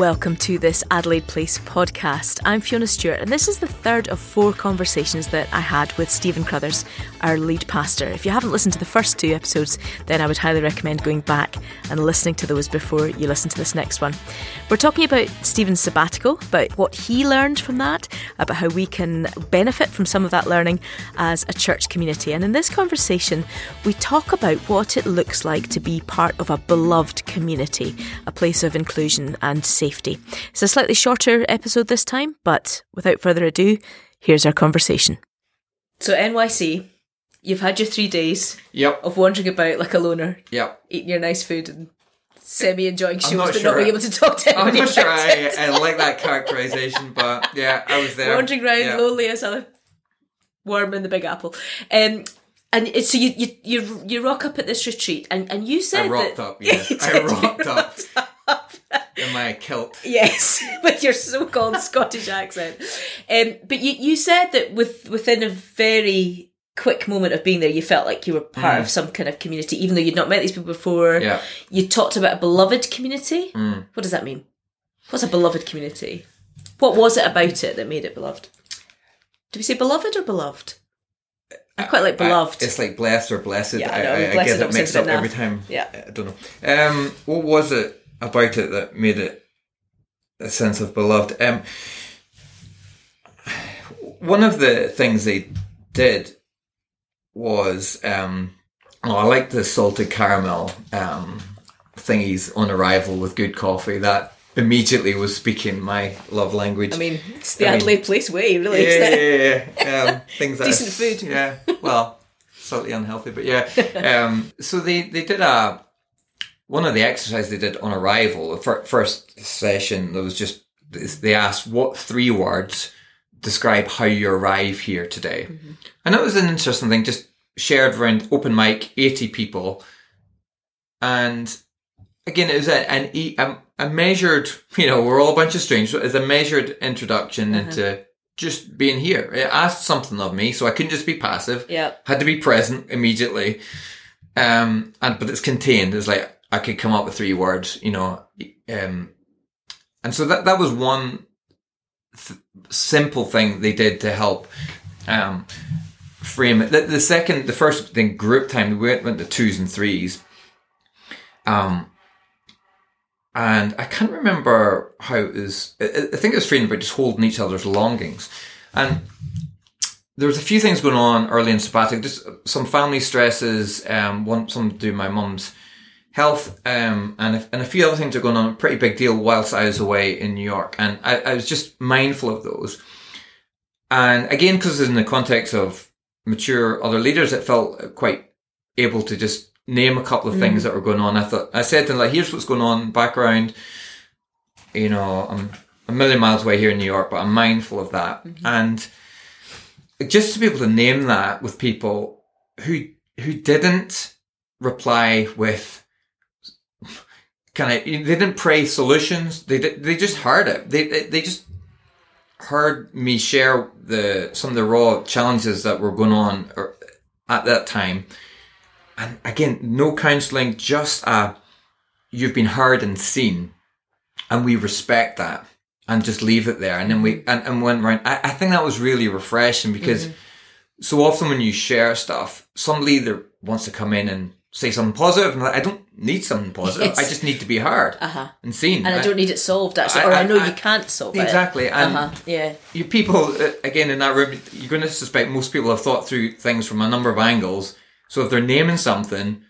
welcome to this Adelaide Place podcast. I'm Fiona Stewart, and this is the third of four conversations that I had with Stephen Crothers, our lead pastor. If you haven't listened to the first two episodes, then I would highly recommend going back and listening to those before you listen to this next one. We're talking about Stephen's sabbatical, about what he learned from that, about how we can benefit from some of that learning as a church community. And in this conversation, we talk about what it looks like to be part of a beloved community, a place of inclusion and safety. It's a slightly shorter episode this time, but without further ado, here's our conversation. So, NYC, you've had your three days Yep. of wandering about like a loner, Yep. eating your nice food and semi enjoying shows, not but sure not being I- able to talk to anyone. I'm anybody. not sure I. I like that characterization, but yeah, I was there. wandering around Yeah. lonely as a worm in the Big Apple. Um, and it- so you, you you you rock up at this retreat, and, and you said I rocked that, up, yes. You I did, you rocked up. up. In my kilt. Yes, with your so-called Scottish accent. Um, but you, you said that with within a very quick moment of being there, you felt like you were part of some kind of community, even though you'd not met these people before. Mm. Yeah. You talked about a beloved community. Mm. What does that mean? What's a beloved community? What was it about it that made it beloved? Do we say beloved or beloved? I quite like beloved. I- it's like blessed or blessed. Yeah, I I, know, I, I blessed get it mixed up every time. Yeah. I don't know. Um, what was it about it that made it a sense of beloved? Um, one of the things they did was, um, oh, I like the salted caramel um, thingies on arrival with good coffee. That immediately was speaking my love language. I mean, it's the I mean- Place way, really, yeah, yeah, yeah. Um, things that Decent food. Yeah, well, slightly unhealthy, but yeah. Um, so they they did a one of the exercises they did on arrival. The fir- first session, there was just they asked what three words describe how you arrive here today, and that was an interesting thing. Just shared around open mic, eighty people, and again, it was a, an a, a measured, you know, we're all a bunch of strangers. It's a measured introduction into just being here. It asked something of me, so I couldn't just be passive. Yeah. Had to be present immediately. Um, and, but it's contained. It's like, I could come up with three words, you know, um, and so that, that was one th- simple thing they did to help, um, frame it. The, the second, the first thing, group time, we went, went to twos and threes. Um, and I can't remember how it was. I I think it was freedom about just holding each other's longings. And there was a few things going on early in sabbatical, just some family stresses, um, one, something to do my mum's health, um, and, a, and a few other things are going on, a pretty big deal whilst I was away in New York. And I, I was just mindful of those. And again, because it's in the context of mature other leaders, it felt quite able to just name a couple of things that were going on. I thought, I said to them, like, here's what's going on, background. You know, I'm a million miles away here in New York, but I'm mindful of that. And just to be able to name that with people who, who didn't reply with kind of, they didn't pray solutions. They, did- they just heard it. They, they, just heard me share the, some of the raw challenges that were going on uh, at that time. And again, no counseling, just a, you've been heard and seen. And we respect that and just leave it there. And then we, and, and went round. I, I think that was really refreshing because mm-hmm. so often when you share stuff, somebody either wants to come in and say something positive, and I don't need something positive. Yes. I just need to be heard Uh-huh. and seen. And I don't need it solved, actually. I- or I, I- know I- you can't solve it. exactly. And Uh-huh. Yeah. you people uh, again in that room, you're going to suspect most people have thought through things from a number of angles. So if they're naming something,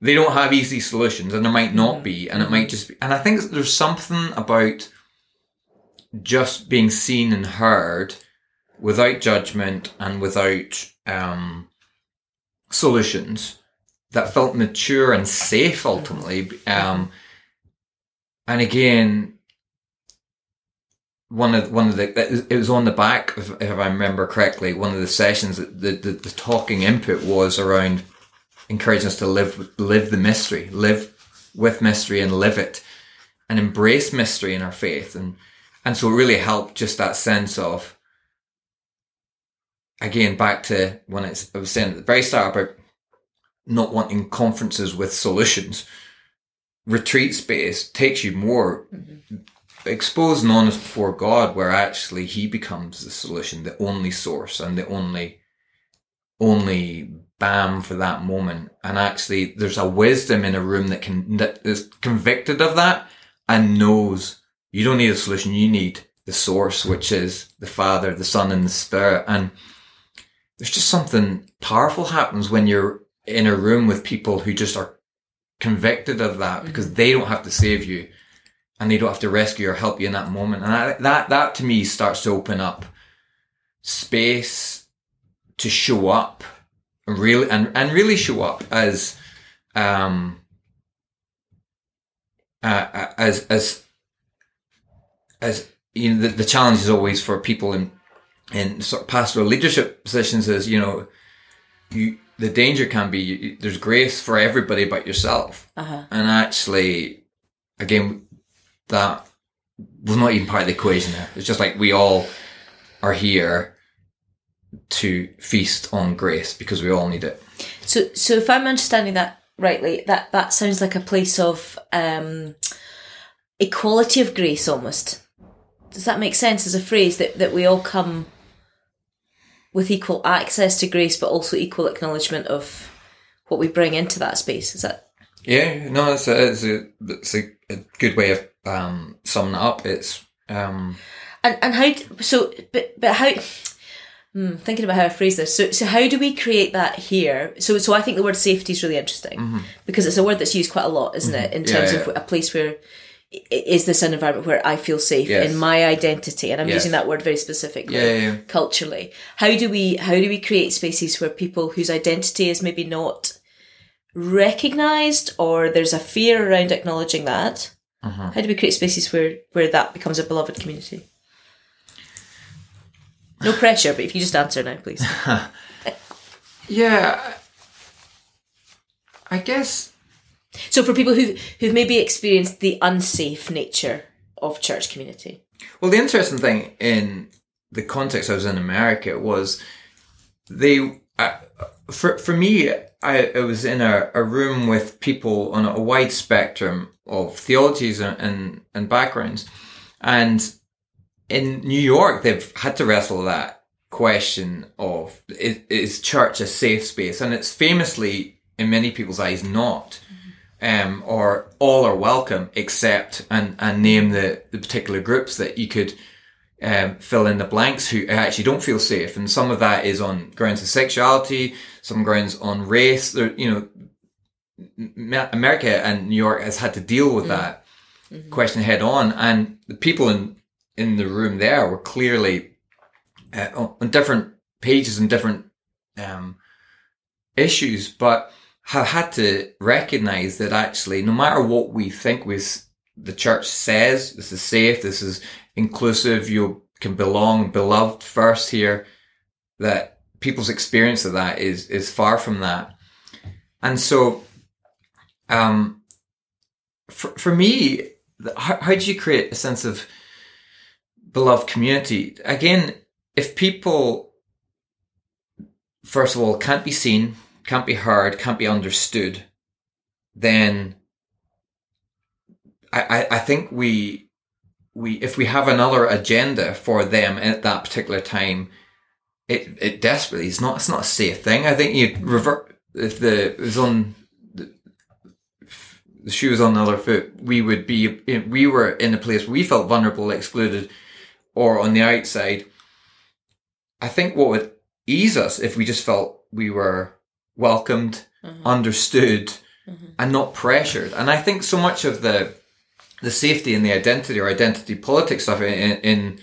they don't have easy solutions, and there might not be, and it might just be. And I think there's something about just being seen and heard without judgment and without um, solutions that felt mature and safe ultimately. Um, and again, one of one of the it was on the back if, if I remember correctly. One of the sessions that the, the the talking input was around encouraging us to live live the mystery, live with mystery, and live it, and embrace mystery in our faith, and and so it really helped just that sense of again back to when I was saying at the very start about not wanting conferences with solutions. Retreat space takes you more mm-hmm. exposed and honest before God, where actually He becomes the solution, the only source, and the only only bam for that moment. And actually, there's a wisdom in a room that can that is convicted of that and knows you don't need a solution. You need the source, which is the Father, the Son, and the Spirit. And there's just something powerful happens when you're in a room with people who just are convicted of that because mm-hmm. they don't have to save you and they don't have to rescue or help you in that moment. And I, that, that to me starts to open up space to show up and really, and, and really show up as, um, uh, uh as, as, as, you know, the, the challenge is always for people in, in sort of pastoral leadership positions is, you know, you, the danger can be there's grace for everybody but yourself. Uh-huh. And actually, again, that was not even part of the equation there. It's just like we all are here to feast on grace because we all need it. So, so if I'm understanding that rightly, that that sounds like a place of um, equality of grace almost. Does that make sense as a phrase that that we all come with equal access to grace, but also equal acknowledgement of what we bring into that space. Is that? Yeah, no, it's a, it's a, it's a, good way of um, summing it up. It's um, and and how so, but but how. Hmm, thinking about how I phrase this. So, so how do we create that here? So, so I think the word safety is really interesting mm-hmm. because it's a word that's used quite a lot, isn't mm-hmm. it? In terms yeah, yeah. of a place where is this an environment where I feel safe yes. in my identity? And I'm yes. using that word very specifically, yeah, yeah, yeah. culturally. How do we how do we create spaces where people whose identity is maybe not recognized or there's a fear around acknowledging that? Uh-huh. How do we create spaces where where that becomes a beloved community? No pressure, but if you just answer now, please. yeah, I guess so for people who who've maybe experienced the unsafe nature of church community. Well, the interesting thing in the context I was in America was they uh, for for me I, I was in a, a room with people on a wide spectrum of theologies and, and, and backgrounds. And in New York, they've had to wrestle that question of is, is church a safe space? And it's famously, in many people's eyes, not um, or all are welcome except and, and name the, the particular groups that you could um, fill in the blanks who actually don't feel safe. And some of that is on grounds of sexuality, some grounds on race. There, you know, America and New York has had to deal with mm. that mm-hmm. question head on. And the people in, in the room there were clearly uh, on different pages and different, um, issues, but have had to recognize that actually, no matter what we think was the church says, this is safe, this is inclusive, you can belong, beloved first here, that people's experience of that is, is far from that. And so, um, for, for me, how, how do you create a sense of beloved community? Again, if people, first of all, can't be seen, can't be heard, can't be understood, then I, I, I think we we if we have another agenda for them at that particular time, it it desperately is not it's not a safe thing. I think you revert if the was on the, the shoe was on the other foot, we would be we were in a place where we felt vulnerable, excluded, or on the outside. I think what would ease us if we just felt we were welcomed, mm-hmm. understood, mm-hmm. and not pressured. And I think so much of the the safety and the identity or identity politics stuff in in,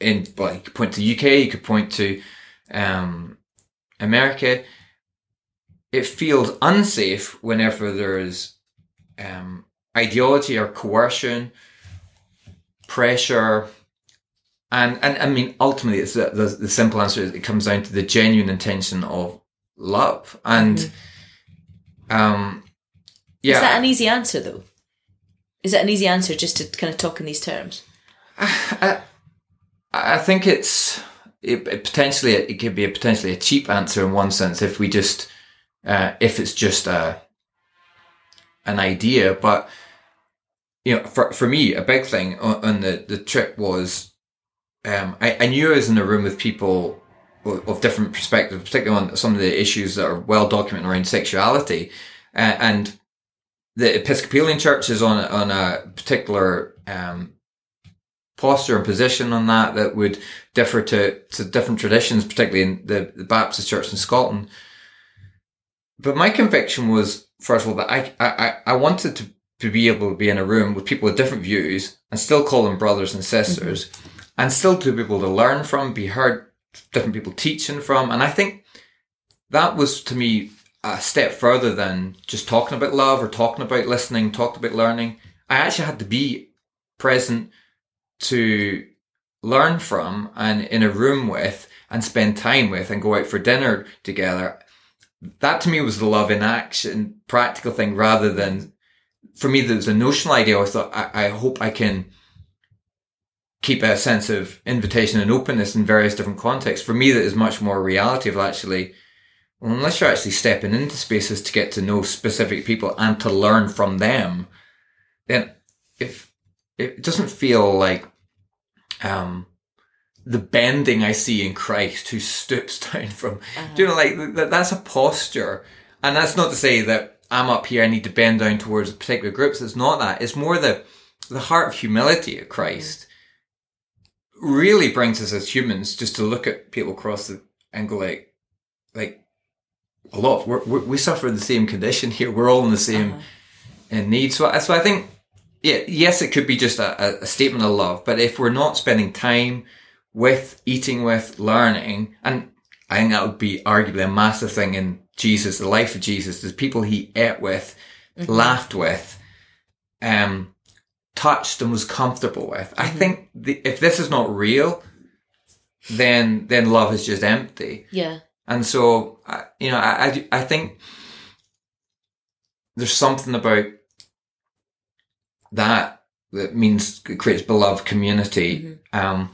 in well, you could point to UK, you could point to um, America. It feels unsafe whenever there's um, ideology or coercion, pressure, and and I mean ultimately, it's the, the, the simple answer is it comes down to the genuine intention of love. And mm-hmm. um, yeah, is that an easy answer though? Is that an easy answer just to kind of talk in these terms? I, I think it's it, it potentially it could be a potentially a cheap answer in one sense if we just uh, if it's just a an idea, but you know, for for me, a big thing on, on the the trip was, um, I, I knew I was in a room with people of, different perspectives, particularly on some of the issues that are well documented around sexuality, uh, and the Episcopalian Church is on on a particular um, posture and position on that that would differ to, to different traditions, particularly in the, the Baptist Church in Scotland. But my conviction was, first of all, that I, I, I wanted to, to be able to be in a room with people with different views and still call them brothers and sisters mm-hmm. and still to be able to learn from, be heard, different people teaching from. And I think that was to me a step further than just talking about love or talking about listening, talking about learning. I actually had to be present to learn from and in a room with and spend time with and go out for dinner together. That to me was the love in action, practical thing rather than for me, there was a notional idea. I thought, I, I hope I can keep a sense of invitation and openness in various different contexts. For me, that is much more reality of actually, unless you're actually stepping into spaces to get to know specific people and to learn from them, then if it doesn't feel like um, the bending I see in Christ who stoops down from, uh-huh. do you know, like that, that's a posture. And that's not to say that I'm up here, I need to bend down towards particular groups. It's not that. It's more the, the heart of humility of Christ mm-hmm. Really brings us as humans just to look at people across the, and go like, like, a lot, we're, we're, we suffer the same condition here. We're all in the same uh-huh. in need. So, so I think yeah, yes, it could be just a, a statement of love, but if we're not spending time with, eating with, learning, and I think that would be arguably a massive thing in Jesus, the life of Jesus, the people he ate with, mm-hmm. laughed with, um, touched and was comfortable with. Mm-hmm. I think the, if this is not real, then then love is just empty. Yeah. And so, you know, I, I, I think there's something about that that means it creates beloved community mm-hmm. um,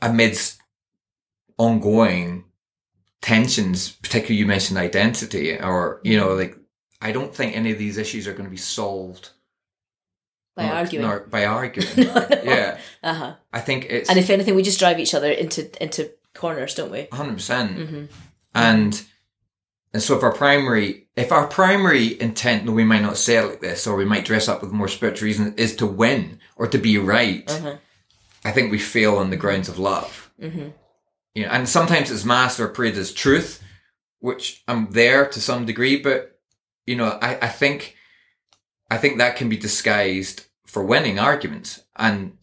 amidst ongoing tensions particularly you mentioned identity or you know like i don't think any of these issues are going to be solved by nor, arguing nor, by arguing no, no. yeah uh-huh i think it's and if anything we just drive each other into into corners don't we 100% mm-hmm. and and so if our primary, if our primary intent, though we might not say it like this, or we might dress up with more spiritual reason, is to win or to be right, uh-huh. I think we fail on the grounds of love. Mm-hmm. You know, and sometimes it's masked or prayed as truth, which I'm there to some degree, but you know, I, I think, I think that can be disguised for winning arguments and,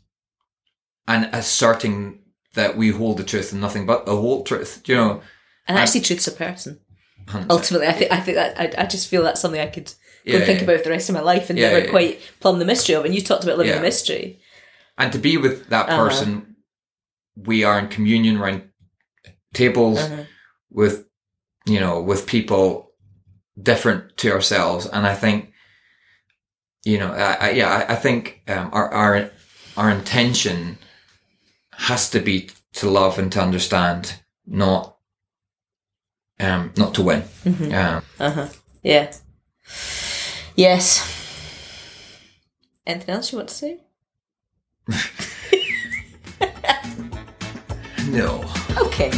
and asserting that we hold the truth and nothing but the whole truth, you know. And actually, truth's a person. 100%. Ultimately, I think I think that I, I just feel that's something I could yeah, go think yeah. about for the rest of my life and yeah, never quite plumb the mystery of. And you talked about living the mystery. And to be with that uh-huh. person, uh-huh. we are in communion around tables uh-huh. with, you know, with people different to ourselves. And I think, you know, I, I, yeah, I, I think um, our our our intention has to be to love and to understand, not um, not to win. Mm-hmm. Uh, uh-huh. Yeah. Yes. Anything else you want to say? no. Okay.